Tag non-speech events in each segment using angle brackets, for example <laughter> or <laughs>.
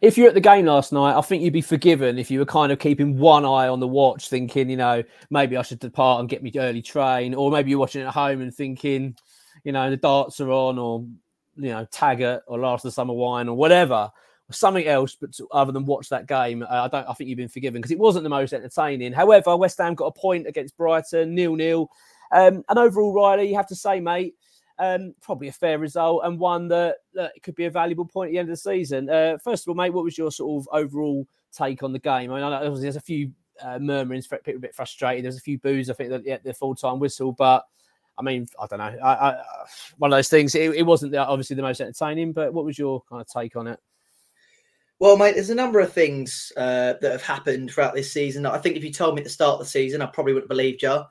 If you're at the game last night, I think you'd be forgiven if you were kind of keeping one eye on the watch, thinking, you know, maybe I should depart and get me early train, or maybe you're watching at home and thinking, you know, the darts are on, or you know, Taggart or Last of the Summer Wine or whatever, or something else, but other than watch that game, I don't. I think you've been forgiven because it wasn't the most entertaining. However, West Ham got a point against Brighton, nil nil, um, and overall, Riley, you have to say, mate. Um, probably a fair result and one that, that could be a valuable point at the end of the season. Uh, first of all, mate, what was your sort of overall take on the game? I mean, I know there's a few uh, murmurings, people a bit frustrated. There's a few boos, I think, at the, the full time whistle, but I mean, I don't know. I, I, one of those things. It, it wasn't obviously the most entertaining, but what was your kind of take on it? Well, mate, there's a number of things uh, that have happened throughout this season. I think if you told me at the start of the season, I probably wouldn't believe you.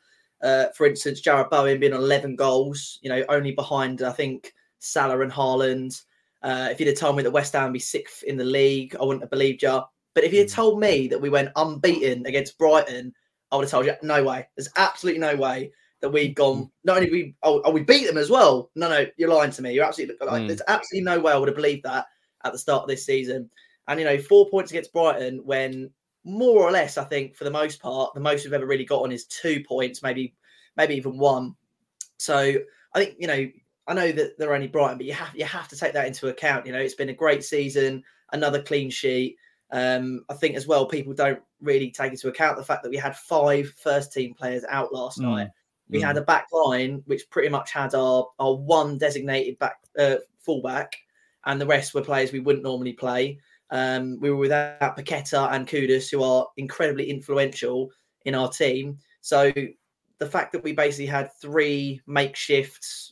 Uh, for instance, Jarrod Bowen being on 11 goals, you know, only behind, I think, Salah and Haaland. Uh, if you'd have told me that West Ham would be sixth in the league, I wouldn't have believed you. But if you had told me that we went unbeaten against Brighton, I would have told you, no way. There's absolutely no way that we've gone. Not only we oh, oh, we beat them as well. No, no, you're lying to me. You're absolutely like mm. there's absolutely no way I would have believed that at the start of this season. And you know, four points against Brighton when more or less, I think for the most part, the most we've ever really got on is two points, maybe maybe even one. So I think you know, I know that they're only Brighton, but you have you have to take that into account. You know, it's been a great season, another clean sheet. Um, I think as well, people don't really take into account the fact that we had five first team players out last mm. night we mm. had a back line which pretty much had our our one designated back uh, fullback, and the rest were players we wouldn't normally play. Um, we were without Paqueta and Kudus, who are incredibly influential in our team. So the fact that we basically had three makeshifts,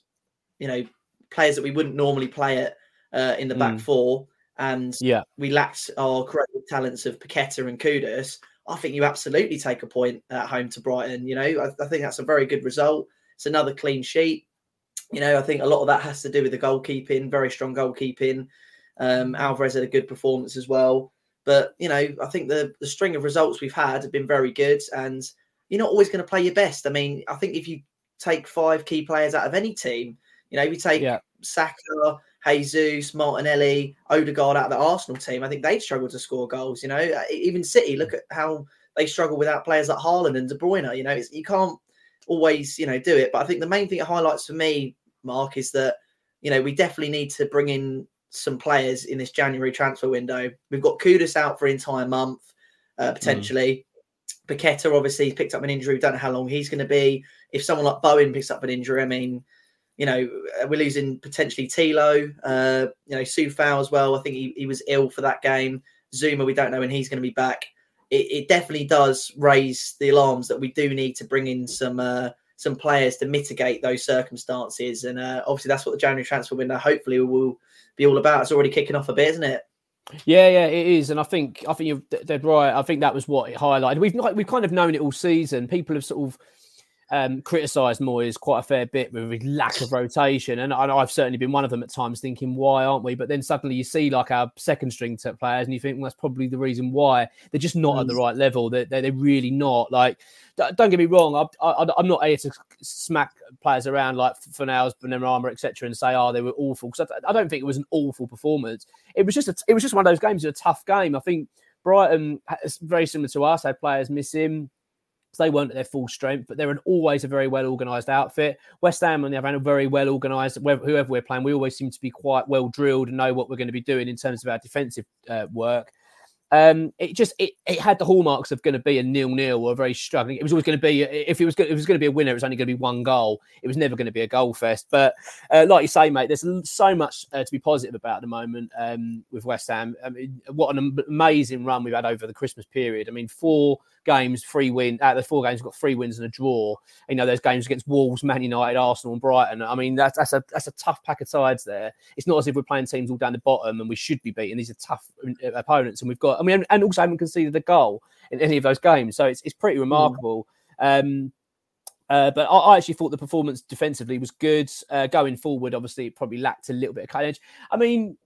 you know, players that we wouldn't normally play at uh, in the back mm. four, and yeah, we lacked our creative talents of Paqueta and Kudus. I think you absolutely take a point at home to Brighton. You know, I, I think that's a very good result. It's another clean sheet. You know, I think a lot of that has to do with the goalkeeping, very strong goalkeeping. Um, Alvarez had a good performance as well. But, you know, I think the, the string of results we've had have been very good. And you're not always going to play your best. I mean, I think if you take five key players out of any team, you know, if you take yeah. Saka, Jesus, Martinelli, Odegaard out of the Arsenal team, I think they'd struggle to score goals. You know, uh, even City, look at how they struggle without players like Haaland and De Bruyne. You know, you can't always, you know, do it. But I think the main thing it highlights for me, Mark, is that, you know, we definitely need to bring in some players in this January transfer window. We've got Kudus out for an entire month, uh, mm. potentially. Mm. Paqueta obviously picked up an injury. We don't know how long he's going to be. If someone like Bowen picks up an injury, I mean, you know, we're losing potentially Thilo, uh, you know, Coufal as well. I think he, he was ill for that game. Zouma, we don't know when he's going to be back. It, it, definitely does raise the alarms that we do need to bring in some uh, some players to mitigate those circumstances. And uh, obviously, that's what the January transfer window hopefully will be all about. It's already kicking off a bit, isn't it? Yeah, yeah, it is, and I think I think you're dead right. I think that was what it highlighted. We've not, we've kind of known it all season. People have sort of um, criticised Moyes quite a fair bit with his lack of rotation, and I've certainly been one of them at times, thinking why aren't we? But then suddenly you see like our second string players, and you think well, that's probably the reason why they're just not mm. at the mm. right level. They're, they're, they're really not. Like, don't get me wrong, I, am not here to smack players around like Fornals, Benrahma, etc., and say, "Oh, they were awful." Because I, I, don't think it was an awful performance. It was just a, it was just one of those games. a tough game. I think Brighton, very similar to us, had players miss him they weren't at their full strength, but they're an, always a very well organised outfit. West Ham, on the other hand, are very well organised. Whoever we're playing, we always seem to be quite well drilled and know what we're going to be doing in terms of our defensive uh, work. Um, it just it, it had the hallmarks of going to be a nil nil or a very struggling. It was always going to be if it was it was going to be a winner, it was only going to be one goal. It was never going to be a goal fest. But uh, like you say, mate, there's so much uh, to be positive about at the moment um, with West Ham. I mean, what an amazing run we've had over the Christmas period. I mean, four games, three win out of the four games, we've got three wins and a draw. You know, there's games against Wolves, Man United, Arsenal, and Brighton. I mean, that's that's a that's a tough pack of sides there. It's not as if we're playing teams all down the bottom and we should be beating. These are tough uh, opponents, and we've got. I mean, and also haven't conceded a goal in any of those games, so it's it's pretty hmm. remarkable. Mm. Um, uh, but I, I, actually thought the performance defensively was good. Uh, going forward, obviously, it probably lacked a little bit of courage. I mean,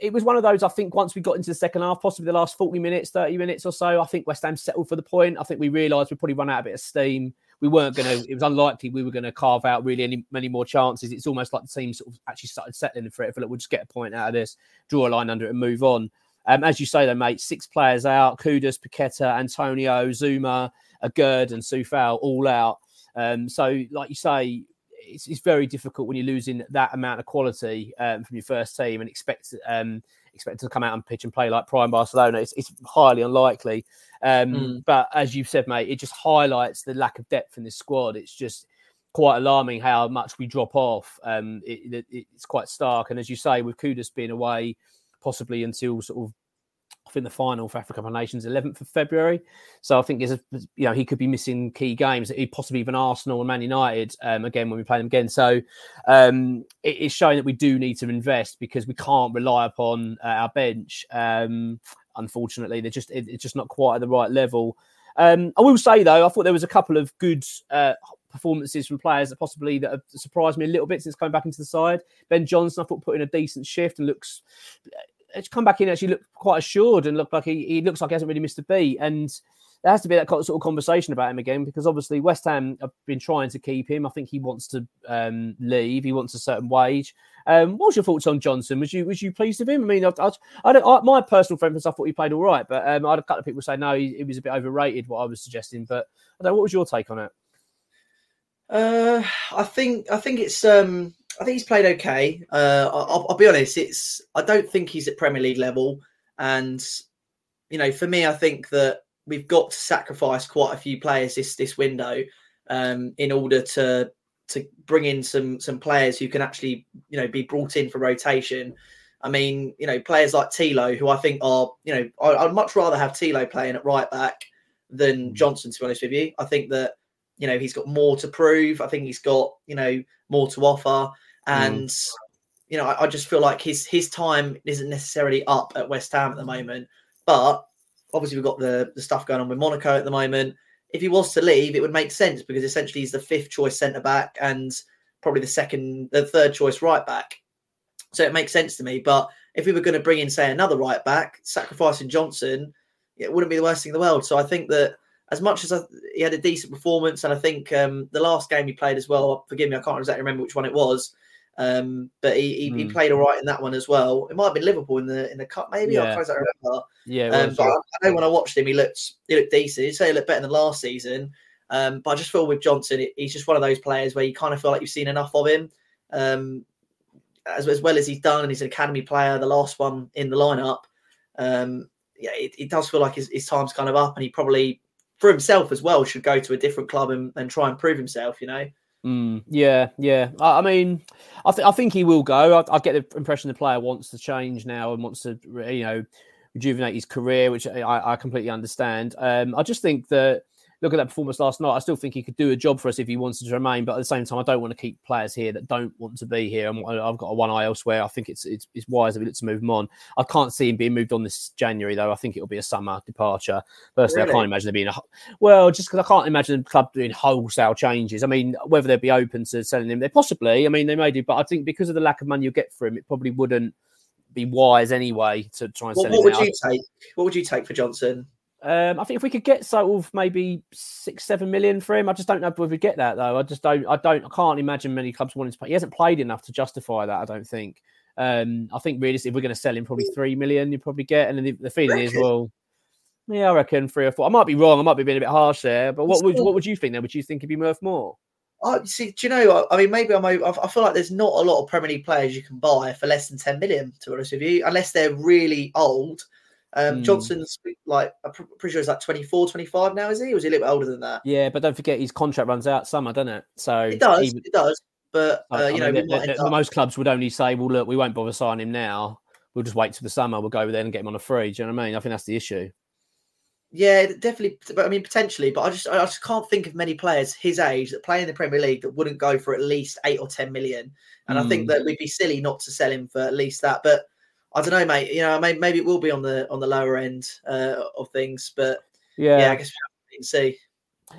it was one of those. I think once we got into the second half, possibly the last forty minutes, thirty minutes or so, I think West Ham settled for the point. I think we realised we probably run out a bit of steam. We weren't going to. It was unlikely we were going to carve out really any many more chances. It's almost like the team sort of actually started settling for it. I feel like we'll just get a point out of this, draw a line under it, and move on. Um, as you say, though, mate, six players out: Kudus, Paqueta, Antonio, Zouma, Aguerd, and Coufal all out. Um, so, like you say, it's, it's, very difficult when you're losing that amount of quality um, from your first team and expect um, expect to come out and pitch and play like prime Barcelona. It's, it's highly unlikely. Um, mm. But as you said, mate, it just highlights the lack of depth in this squad. It's just quite alarming how much we drop off. Um, it, it, it's quite stark. And as you say, with Kudus being away possibly until sort of I think the final for Africa Cup of Nations 11th of February. So I think you know he could be missing key games, He possibly even Arsenal and Man United um, again when we play them again. So um, it, it's showing that we do need to invest because we can't rely upon uh, our bench. Um, unfortunately, they're just it, it's just not quite at the right level. Um, I will say though, I thought there was a couple of good uh, performances from players that possibly that have surprised me a little bit since coming back into the side. Ben Johnson, I thought put in a decent shift and looks it's come back in actually looked quite assured and looked like he, he looks like he hasn't really missed a beat. And there has to be that sort of conversation about him again because obviously West Ham have been trying to keep him. I think he wants to um, leave. He wants a certain wage. Um, what's your thoughts on Johnson? Was you was you pleased with him? I mean, I, I, I don't. I, my personal preference, I thought he played all right, but um, I had a couple of people say no, he, he, was a bit overrated. What I was suggesting, but I don't. Know, what was your take on it? Uh, I think I think it's um I think he's played okay. Uh, I'll, I'll, be honest. It's I don't think he's at Premier League level, and you know, for me, I think that we've got to sacrifice quite a few players this this window um, in order to to bring in some some players who can actually you know be brought in for rotation. I mean, you know, players like Thilo, who I think are you know, I, would much rather have Thilo playing at right back than mm. Johnson. To be honest with you, I think that you know he's got more to prove. I think he's got you know more to offer. Mm. and mm. you know I, I, just feel like his his time isn't necessarily up at West Ham at the moment. But obviously we've got the the stuff going on with Monaco at the moment. If he was to leave, it would make sense because essentially he's the fifth choice centre back and probably the second, the third choice right back. So it makes sense to me. But if we were going to bring in, say, another right back, sacrificing Johnson, it wouldn't be the worst thing in the world. So I think that as much as I, he had a decent performance, and I think um, the last game he played as well, forgive me, I can't exactly remember which one it was. Um, but he, he, mm. he, played all right in that one as well. It might have been Liverpool in the in the cup, maybe. Yeah. I can't remember. Yeah, um, but I, I, know when I watched him, he looked he looked decent. He'd say he looked better than last season. Um, but I just feel with Johnson, it, he's just one of those players where you kind of feel like you've seen enough of him. Um, as, as well as he's done, and he's an academy player, the last one in the lineup. Um, yeah, it, it, does feel like his, his time's kind of up, and he probably, for himself as well, should go to a different club and, and try and prove himself. You know. Mm, yeah, yeah. I, I mean, I, th- I think he will go. I, I, get the impression the player wants to change now and wants to, you know, rejuvenate his career, which I, completely understand. Um, I just think that look at that performance last night. I still think he could do a job for us if he wanted to remain. But at the same time, I don't want to keep players here that don't want to be here. And I've got a one eye elsewhere. I think it's it's, it's wise if we look to move him on. I can't see him being moved on this January though. I think it'll be a summer departure. Personally, really? I can't imagine there being a well, just because I can't imagine the club doing wholesale changes. I mean, whether they'd be open to selling him, they possibly. I mean, they may do, but I think because of the lack of money you get for him, it probably wouldn't be wise anyway to try and well, sell what him. What would out. you take? What would you take for Johnson? Um, I think if we could get sort of maybe six, seven million for him, I just don't know if we get that though. I just don't, I don't, I can't imagine many clubs wanting to play. He hasn't played enough to justify that. I don't think. Um, I think realistically, if we're going to sell him, probably three million, you probably get. And then the, the feeling is, well, yeah, I reckon three or four. I might be wrong. I might be being a bit harsh there. But what would what would you think? Then would you think it'd be worth more? I see. Do you know? I mean, maybe I'm. I feel like there's not a lot of Premier League players you can buy for less than ten million. To be honest with you, unless they're really old. Um, mm. Johnson's like, I'm pretty sure he's like 24, 25 now, is he? Or is he a little bit older than that? Yeah, but don't forget his contract runs out summer, doesn't it? So it does. It does. But uh, you know, mean, the, the, most clubs would only say, "Well, look, we won't bother signing him now. We'll just wait till the summer. We'll go over there and get him on a free." Do you know what I mean? I think that's the issue. Yeah, definitely. But I mean, potentially. But I just, I just can't think of many players his age that play in the Premier League that wouldn't go for at least eight or ten million. And mm. I think hmm. that we'd be silly not to sell him for at least that. But I don't know, mate. You know, maybe, maybe it will be on the on the lower end uh, of things. But yeah, yeah I guess we can see.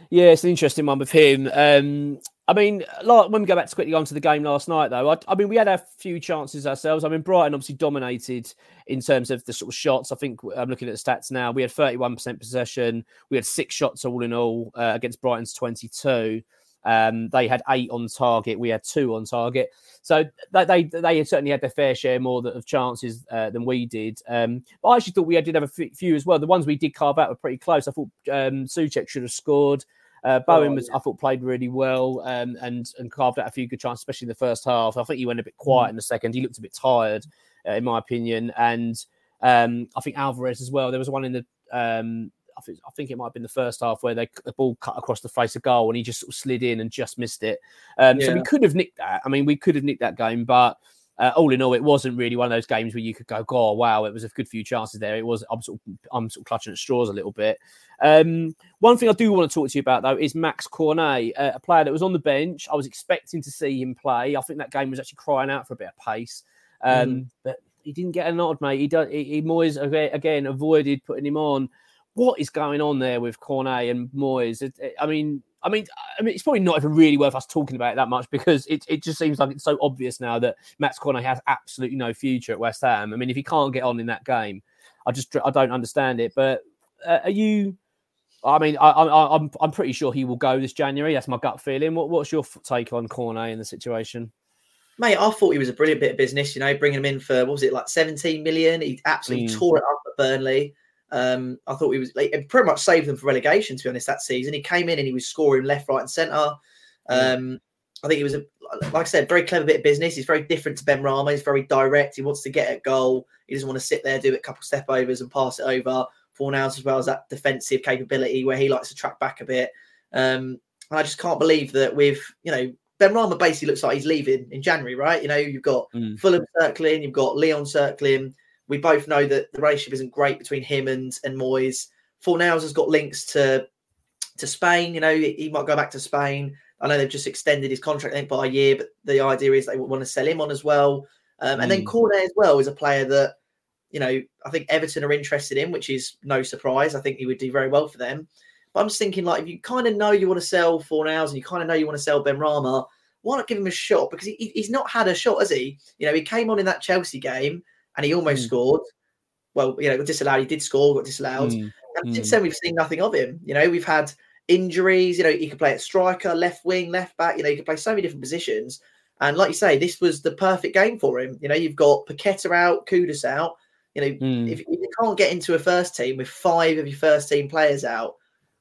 Yeah, it's an interesting one with him. Um, I mean, like when we go back to quickly on to the game last night, though, I, I, mean, we had a few chances ourselves. I mean, Brighton obviously dominated in terms of the sort of shots. I think I'm looking at the stats now. We had 31% possession. We had six shots all in all uh, against Brighton's 22. Um, they had eight on target. We had two on target. So they they, they certainly had their fair share more of chances uh, than we did. Um, but I actually thought we did have a few as well. The ones we did carve out were pretty close. I thought um, Soucek should have scored. Uh, Bowen oh, was, yeah. I thought, played really well um, and and carved out a few good chances, especially in the first half. I think he went a bit quiet mm. in the second. He looked a bit tired, uh, in my opinion. And um, I think Alvarez as well. There was one in the, um, I think, I think it might have been the first half where they the ball cut across the face of goal and he just sort of slid in and just missed it. Um, yeah. So we could have nicked that. I mean, we could have nicked that game, but uh, all in all, it wasn't really one of those games where you could go, "Oh, wow!" It was a good few chances there. It was. I'm sort of, I'm sort of clutching at straws a little bit. Um, one thing I do want to talk to you about though is Max Cornet, uh, a player that was on the bench. I was expecting to see him play. I think that game was actually crying out for a bit of pace, um, mm. but he didn't get a nod, mate. He does. He, he Moyes again avoided putting him on. What is going on there with Cornet and Moyes? It, it, I mean, I mean, I mean, it's probably not even really worth us talking about it that much because it, it just seems like it's so obvious now that Max Cornet has absolutely no future at West Ham. I mean, if he can't get on in that game, I just I don't understand it. But uh, are you? I mean, I, I, I'm I'm pretty sure he will go this January. That's my gut feeling. What, what's your take on Cornet in the situation? Mate, I thought he was a brilliant bit of business. You know, bringing him in for what was it like 17 million? He absolutely mm. tore it up at Burnley. Um, I thought he was like, pretty much saved them for relegation. To be honest, that season he came in and he was scoring left, right, and centre. Um, I think he was a, like I said, very clever bit of business. He's very different to Benrahma. He's very direct. He wants to get a goal. He doesn't want to sit there, do a couple step overs and pass it over. Fornals as well as that defensive capability where he likes to track back a bit. Um, and I just can't believe that with you know Benrahma basically looks like he's leaving in January, right? You know, you've got mm. Fulham circling, you've got Lyon circling. We both know that the relationship isn't great between him and and Moyes. Fornals has got links to to Spain. You know, he, might go back to Spain. I know they've just extended his contract I think, by a year, but the idea is they want to sell him on as well. Um, and mm. then Cornet as well is a player that you know I think Everton are interested in, which is no surprise. I think he would do very well for them. But I'm just thinking, like, if you kind of know you want to sell Fornals and you kind of know you want to sell Benrahma, why not give him a shot? Because he, he's not had a shot, has he? You know, he came on in that Chelsea game and he almost mm. scored. Well, you know, got disallowed. He did score, got disallowed. Mm. And since then, we've seen nothing of him. You know, we've had injuries. You know, he could play at striker, left wing, left back. You know, he could play so many different positions. And like you say, this was the perfect game for him. You know, you've got Paqueta out, Kudus out. You know, mm. if, if, you can't get into a first team with five of your first team players out,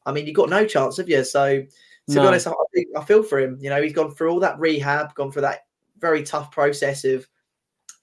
I mean, you've got no chance, have you? So, to no. be honest, I, I feel for him. You know, he's gone through all that rehab, gone through that very tough process of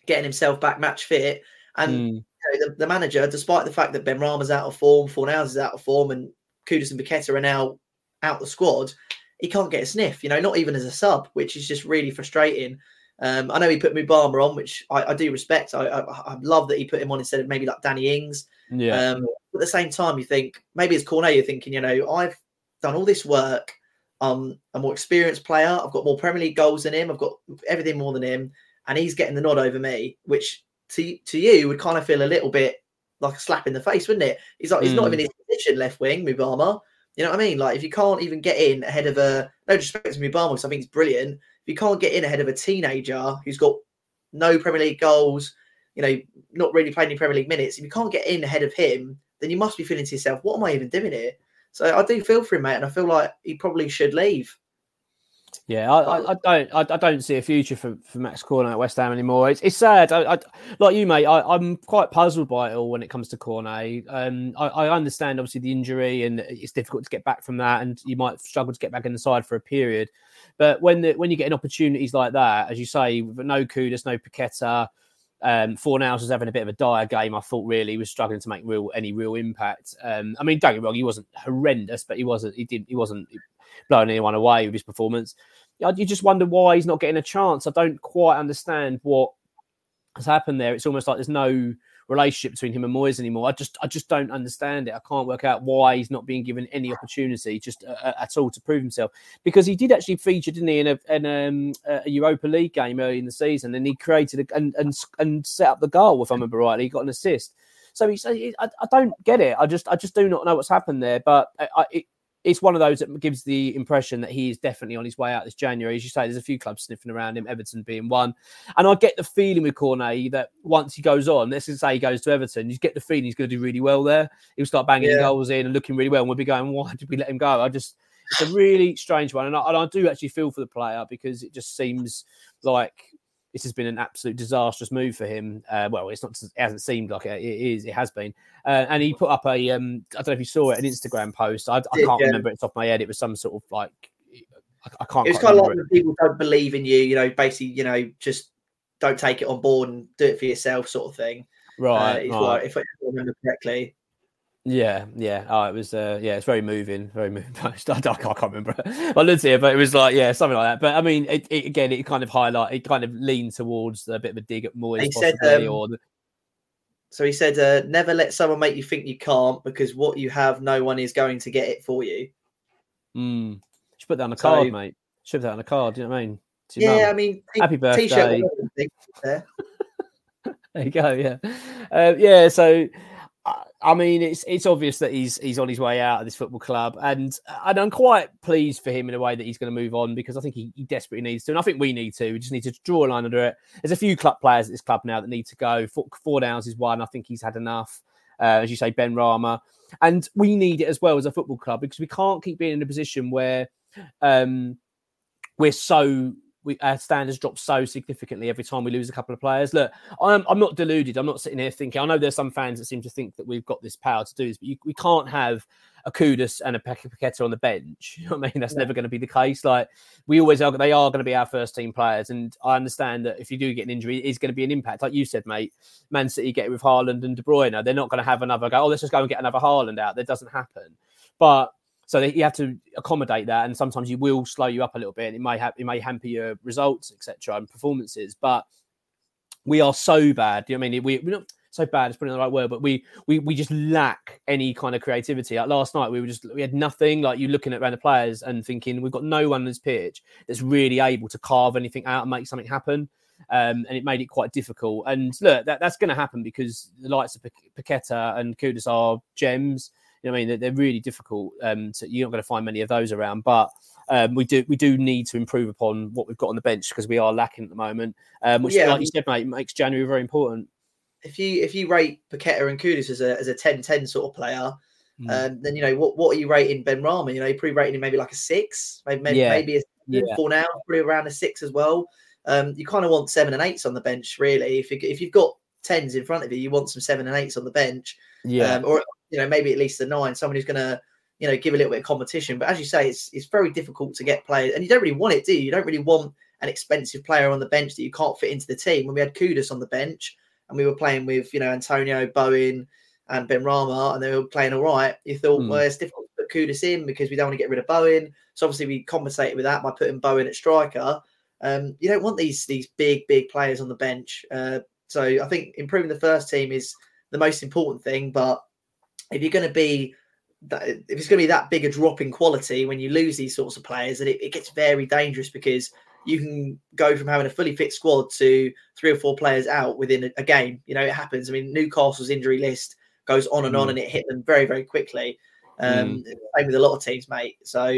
getting himself back match fit. And mm. you know, the, the, manager, despite the fact that Benrahma's out of form, Fornals is out of form, and Kudus and Paqueta are now out the squad, he can't get a sniff, you know, not even as a sub, which is just really frustrating. Um, I know he put Mubama on, which I, I do respect. I, I, I, love that he put him on instead of maybe like Danny Ings. Yeah. Um, at the same time, you think maybe as Cornet, you're thinking, you know, I've done all this work. I'm a more experienced player. I've got more Premier League goals than him. I've got everything more than him, and he's getting the nod over me, which to to you would kind of feel a little bit like a slap in the face, wouldn't it? He's like, mm. he's not even his position left wing, Mubama. You know what I mean? Like, if you can't even get in ahead of a, no disrespect to Mubama, because I think he's brilliant. If you can't get in ahead of a teenager who's got no Premier League goals, you know, not really playing any Premier League minutes, if you can't get in ahead of him, then you must be feeling to yourself, what am I even doing here? So I do feel for him, mate, and I feel like he probably should leave. Yeah, I, I, I don't, I, I, don't see a future for, for Max Cornet at West Ham anymore. It's, it's sad. I, like you, mate. I, am quite puzzled by it all when it comes to Cornet. Um, I, understand obviously the injury and it's difficult to get back from that, and you might struggle to get back in the side for a period. But when the, when you get opportunities like that, as you say, with no Kudus, no Paqueta, um, Fornals was having a bit of a dire game. I thought really he was struggling to make real any real impact. Um, I mean, don't get me wrong, he wasn't horrendous, but he wasn't. He didn't. He wasn't blowing anyone away with his performance. You just wonder why he's not getting a chance. I don't quite understand what has happened there. It's almost like there's no relationship between him and Moyes anymore. I just I just don't understand it. I can't work out why he's not being given any opportunity just uh, uh, at all to prove himself because he did actually feature, didn't he, in a, in um, a Europa League game early in the season, and he created a, and and and set up the goal if I remember rightly. He got an assist. So he's, I, I don't get it. I just I just do not know what's happened there. But I, it, it's one of those that gives the impression that he is definitely on his way out this January. As you say, there's a few clubs sniffing around him, Everton being one. And I get the feeling with Cornet that once he goes on, let's just say he goes to Everton, you get the feeling he's going to do really well there. He'll start banging yeah. goals in and looking really well. And we'll be going, why did we let him go? I just, it's a really strange one. And I, and I do actually feel for the player because it just seems like this has been an absolute disastrous move for him. Uh, well, it's not. It hasn't seemed like it, it is. It has been. Uh, and he put up a. Um, I don't know if you saw it, an Instagram post. I, I can't yeah. remember it off my head. It was some sort of like. I, I can't. It's kind of like when people don't believe in you. You know, basically, you know, just don't take it on board and do it for yourself, sort of thing. Right. Uh, right. What, if I remember correctly. Yeah, yeah. Oh, it was. Uh, yeah, it's very moving, very moving. <laughs> I, I, can't remember. I looked here, but it was like, yeah, something like that. But I mean, it, it, again, it kind of highlight, it kind of leaned towards a bit of a dig at Moyes. He said, um, or so he said, uh, never let someone make you think you can't, because what you have, no one is going to get it for you. Mm. Should put that on a so, card, mate. Should put that on a card. Do you know what I mean? Yeah, mum. I mean, t- happy birthday. T-shirt. there. <laughs> there you go. Yeah, uh, yeah. So I mean, it's it's obvious that he's he's on his way out of this football club, and and I'm quite pleased for him in a way that he's going to move on because I think he, he desperately needs to, and I think we need to. We just need to draw a line under it. There's a few club players at this club now that need to go. Fornals is one. I think he's had enough. Uh, as you say, Benrahma, and we need it as well as a football club because we can't keep being in a position where um, we're so we, our standards drop so significantly every time we lose a couple of players. Look, I'm, I'm not deluded. I'm not sitting here thinking. I know there's some fans that seem to think that we've got this power to do this, but you, we can't have a Kudus and a Paqueta on the bench. <laughs> You know what I mean? That's yeah. never going to be the case. Like we always are, they are going to be our first team players, and I understand that if you do get an injury, it is going to be an impact. Like you said, mate, Man City get it with Haaland and De Bruyne. They're not going to have another go. Oh, let's just go and get another Haaland out. That doesn't happen. But so you have to accommodate that, and sometimes you will slow you up a little bit, and it may have it may hamper your results, etc., and performances. But we are so bad. You know I mean? We, we're not so bad. It's putting the right word, but we we we just lack any kind of creativity. Like last night, we were just we had nothing. Like you looking at the players and thinking we've got no one on this pitch that's really able to carve anything out and make something happen. Um, and it made it quite difficult. And look, that, that's going to happen because the likes of Paqueta and Kudus are gems. You know, I mean, they're, they're really difficult. Um, so you're not going to find many of those around, but um, we do we do need to improve upon what we've got on the bench because we are lacking at the moment. Um, which, yeah, like you said, mate, makes January very important. If you if you rate Paqueta and Kudus as a as a 10-10 sort of player, mm. um, then you know what what are you rating Benrahma? You know, you're probably rating him maybe like a six, maybe maybe, yeah. maybe a yeah. four now, probably around a six as well. Um, you kind of want seven and eights on the bench, really. If you if you've got tens in front of you, you want some seven and eights on the bench. Yeah. Um, or you know, maybe at least a nine, someone who's going to, you know, give a little bit of competition. But as you say, it's it's very difficult to get players, and you don't really want it, do you? You don't really want an expensive player on the bench that you can't fit into the team. When we had Kudus on the bench and we were playing with, you know, Antonio, Bowen, and Benrahma, and they were playing all right, you thought, mm. well, it's difficult to put Kudus in because we don't want to get rid of Bowen. So obviously we compensated with that by putting Bowen at striker. Um, you don't want these these big big players on the bench. Uh, so I think improving the first team is the most important thing, but if you're going to be that if it's going to be that big a drop in quality when you lose these sorts of players, that it, it gets very dangerous because you can go from having a fully fit squad to three or four players out within a, a game. You know, it happens. I mean, Newcastle's injury list goes on and on, mm. and it hit them very, very quickly. Um, mm. Same with a lot of teams, mate. So,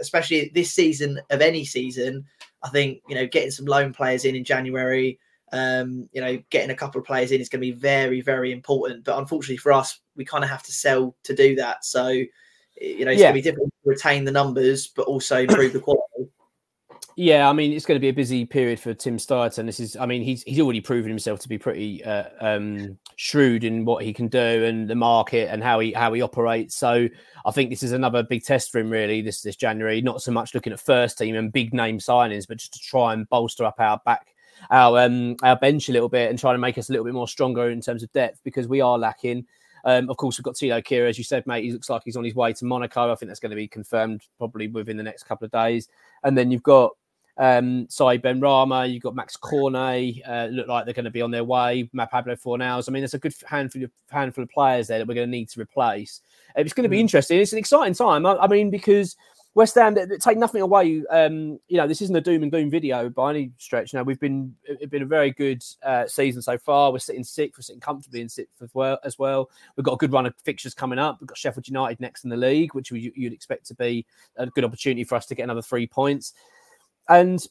especially this season of any season, I think you know getting some loan players in in January, um, you know, getting a couple of players in is going to be very, very important. But unfortunately for us, we kind of have to sell to do that. So, you know, it's yeah. going to be difficult to retain the numbers, but also improve the <clears throat> quality. Yeah, I mean, it's going to be a busy period for Tim Steidten. This is, I mean, he's he's already proven himself to be pretty uh, um, shrewd in what he can do and the market and how he how he operates. So I think this is another big test for him, really. This this January, not so much looking at first team and big name signings, but just to try and bolster up our back our um our bench a little bit and try to make us a little bit more stronger in terms of depth because we are lacking. Um, of course, we've got Thilo Kehrer, as you said, mate. He looks like he's on his way to Monaco. I think that's going to be confirmed probably within the next couple of days. And then you've got um, Benrahma you've got Max Cornet, uh, look like they're going to be on their way. Pablo Fornals. I mean, there's a good handful of handful of players there that we're going to need to replace. It's going to be mm. interesting. It's an exciting time. I, I mean, because West Ham take nothing away. Um, you know, this isn't a doom and gloom video by any stretch. Now we've been it's been a very good uh, season so far. We're sitting sixth, we're sitting comfortably in sixth as well. As well, we've got a good run of fixtures coming up. We've got Sheffield United next in the league, which we, you'd expect to be a good opportunity for us to get another three points. And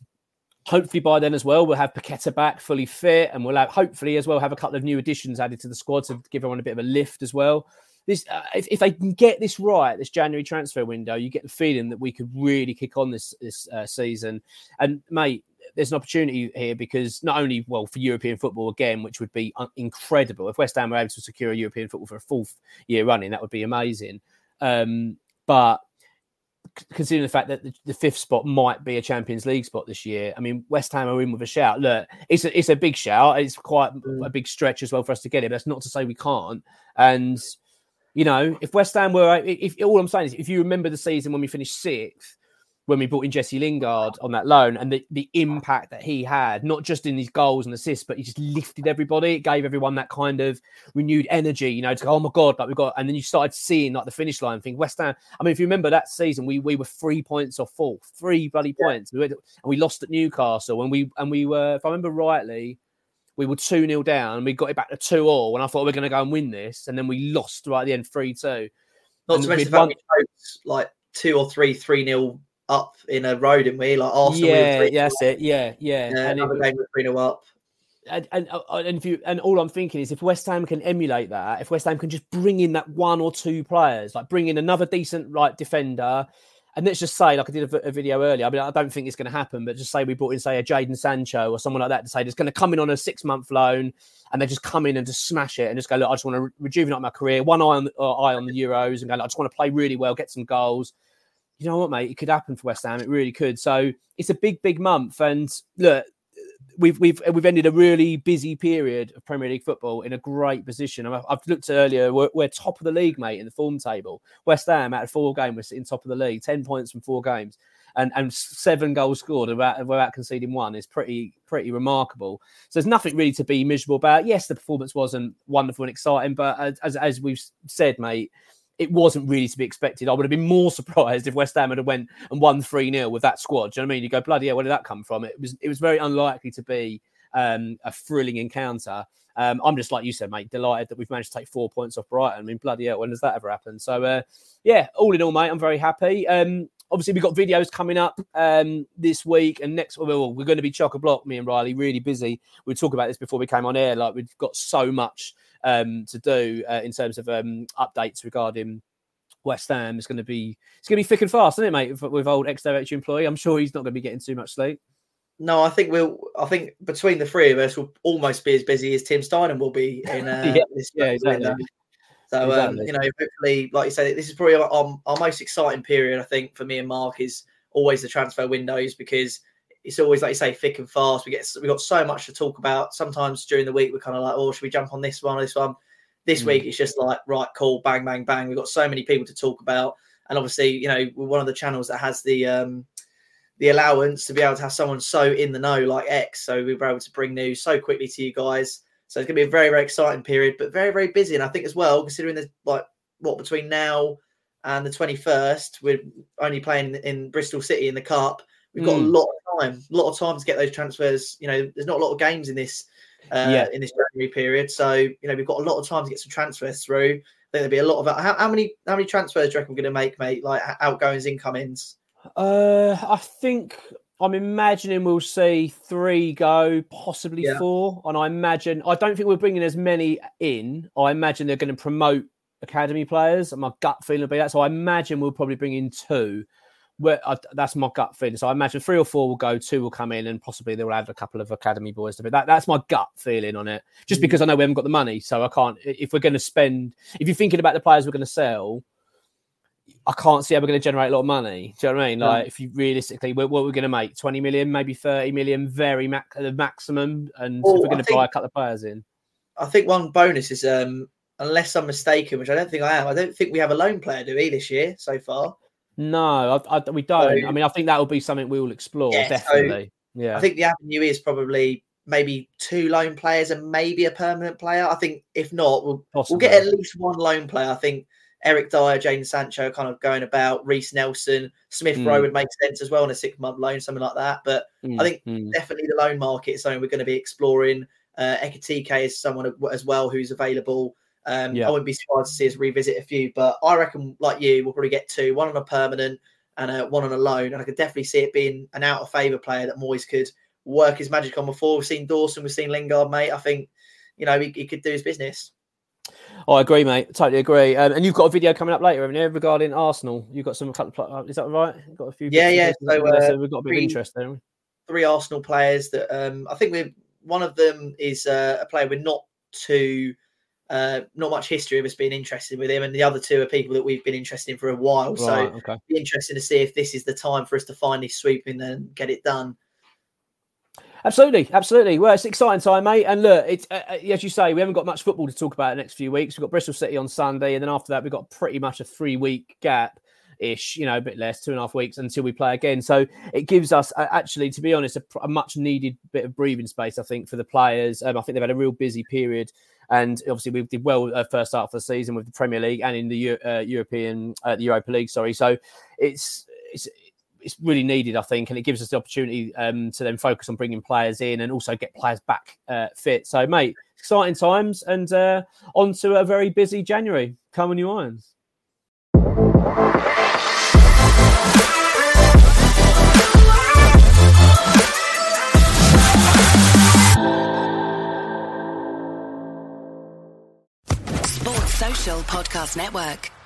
hopefully by then as well, we'll have Paqueta back fully fit, and we'll have hopefully as well have a couple of new additions added to the squad to give everyone a bit of a lift as well. This, uh, if, if they can get this right, this January transfer window, you get the feeling that we could really kick on this this uh, season. And mate, there's an opportunity here because not only well for European football again, which would be incredible if West Ham were able to secure a European football for a fourth year running, that would be amazing. Um, but considering the fact that the, the, fifth spot might be a Champions League spot this year, I mean, West Ham are in with a shout. Look, it's a, it's a big shout. It's quite mm. a big stretch as well for us to get it. But that's not to say we can't. And you know, if West Ham were, if, if all I'm saying is, if you remember the season when we finished sixth, when we brought in Jesse Lingard on that loan and the, the impact that he had, not just in his goals and assists, but he just lifted everybody. It gave everyone that kind of renewed energy, you know, to go, oh my God, like we got, and then you started seeing like the finish line thing. West Ham, I mean, if you remember that season, we we were three points off fourth, three bloody points. We went, and we lost at Newcastle and we, and we were, if I remember rightly, we were 2 0 down. We got it back to 2 all. And I thought we are going to go and win this. And then we lost right at the end 3 2. Not and to mention we like two or three 3 0 up in a row, didn't we? Like Arsenal. Yeah, yeah that's it. Yeah, yeah. yeah and another it, game with 3 0 up. And, and, uh, and if you and all I'm thinking is if West Ham can emulate that, if West Ham can just bring in that one or two players, like bring in another decent right defender, and let's just say, like I did a, a, video earlier, I mean, I don't think it's going to happen, but just say we brought in, say, a Jadon Sancho or someone like that to say it's going to come in on a six month loan and they just come in and just smash it and just go, look, I just want to re- rejuvenate my career, one eye on, uh, eye on the Euros and go, I just want to play really well, get some goals. You know what, mate? It could happen for West Ham. It really could. So it's a big, big month. And look, we've we've we've ended a really busy period of Premier League football in a great position. I've, looked earlier; we're, we're, top of the league, mate, in the form table. West Ham out of four games, we're sitting top of the league, ten points from four games, and and seven goals scored without without conceding one is pretty pretty remarkable. So there's nothing really to be miserable about. Yes, the performance wasn't wonderful and exciting, but as, as we've said, mate it wasn't really to be expected. I would have been more <laughs> surprised if West Ham had went and won 3 0 with that squad. Do you know what I mean? You go, bloody hell, where did that come from? It was it was very unlikely to be um, a thrilling encounter. Um, I'm just like you said, mate, delighted that we've managed to take four points off Brighton. I mean, bloody hell, when does that ever happen? So, uh, yeah, all in all, mate, I'm very happy. Um, obviously, we've got videos coming up um, this week and next. Well, we're going to be chock a block, me and Riley, really busy. We talked about this before we came on air. Like, we've got so much um, to do uh, in terms of um, updates regarding West Ham. is going to be it's going to be thick and fast, isn't it, mate? With, with old ex-director employee, I'm sure he's not going to be getting too much sleep. No, I think we'll. I think between the three of us, we'll almost be as busy as Tim Steidten will be in <laughs> uh, yeah, this. Yeah, exactly. So um, exactly. um, you know, hopefully, like you said, this is probably our, our most exciting period. I think for me and Mark is always the transfer windows because it's always like you say thick and fast. We get we got so much to talk about. Sometimes during the week we're kind of like, oh, should we jump on this one or this one? This mm. week it's just like right, cool, bang, bang, bang. We've got so many people to talk about, and obviously, you know, we're one of the channels that has the um the allowance to be able to have someone so in the know like Ex. So we were able to bring news so quickly to you guys. So it's going to be a very, very exciting period, but very, very busy. And I think as well, considering there's like what between now and the 21st, we're only playing in Bristol City in the Cup. We've got mm. a Hmm. lot of time, a lot of time to get those transfers. You know, there's not a lot of games in this uh, Yeah. in this January period, so you know we've got a lot of time to get some transfers through. I think there'll be a lot of how, how many how many transfers do you reckon we're going to make, mate? Like outgoings, incomings. Uh, I think I'm imagining we'll see three go, possibly Yeah. four. And I imagine I don't think we're bringing as many in. I imagine they're going to promote academy players. And my gut feeling will be that. So I imagine we'll probably bring in two. That's my gut feeling. So I imagine three or four will go, two will come in, and possibly they'll add a couple of academy boys to it. That that's my gut feeling on it. Just Mm. because I know we haven't got the money, so I can't. If we're going to spend, if you're thinking about the players we're going to sell, I can't see how we're going to generate a lot of money. Do you know what I mean? Like, if you realistically, what, what we're going to make 20 million, maybe 30 million, very max, the maximum. And Well, if we're I going to think- buy a couple of players in, I think one bonus is, um, unless I'm mistaken, which I don't think I am. I don't think we have a loan player, do we, this year so far? No, I, I, we don't. So- I mean, I think that will be something we will explore, Yeah, so definitely. yeah. I think the avenue is probably maybe two loan players and maybe a permanent player. I think if not, we'll Possibly. we'll get at least one loan player. I think Eric Dier, Jadon Sancho kind of going about, Reiss Nelson, Smith Rowe Mm. would make sense as well on a six month loan, something like that. But Mm, I think mm. definitely the loan market is something we're going to be exploring. Uh, Ekitike is someone as well who's available. Um, Yeah. I wouldn't be surprised to see us revisit a few, but I reckon, like you, we'll probably get two one on a permanent and uh, one on a loan. And I could definitely see it being an out of favour player that Moyes could work his magic on before. We've seen Dawson, we've seen Lingard, mate. I think, you know, he, he could do his business. Oh, I agree, mate. Totally agree. Um, and you've got a video coming up later, haven't you, regarding Arsenal? You've got some couple of, is that right? You've got a few. Yeah, yeah, so, uh, we've got a bit three- of interest there. we? Three Arsenal players that um, I think we're one of them is uh, a player we're not too. Uh, not much history of us being interested with him, and the other two are people that we've been interested in for a while. So okay. be interesting to see if this is the time for us to finally swoop in and get it done. Absolutely, absolutely. Well, it's an exciting time, mate. And look, it's uh, uh, as you say, we haven't got much football to talk about the next few weeks. We've got Bristol City on Sunday, and then after that, we've got pretty much a three-week gap. Ish, you know, a bit less, two and a half weeks until we play again. So it gives us, uh, actually, to be honest, a, a much needed bit of breathing space. I think for the players. Um, I think they've had a real busy period, and obviously we did well uh, first half of the season with the Premier League and in the Eu- uh, European, uh, the Europa League. Sorry, so it's it's it's really needed, I think, and it gives us the opportunity um, to then focus on bringing players in and also get players back uh, fit. So, mate, exciting times and uh, on to a very busy January. Come on, you irons. Podcast Network.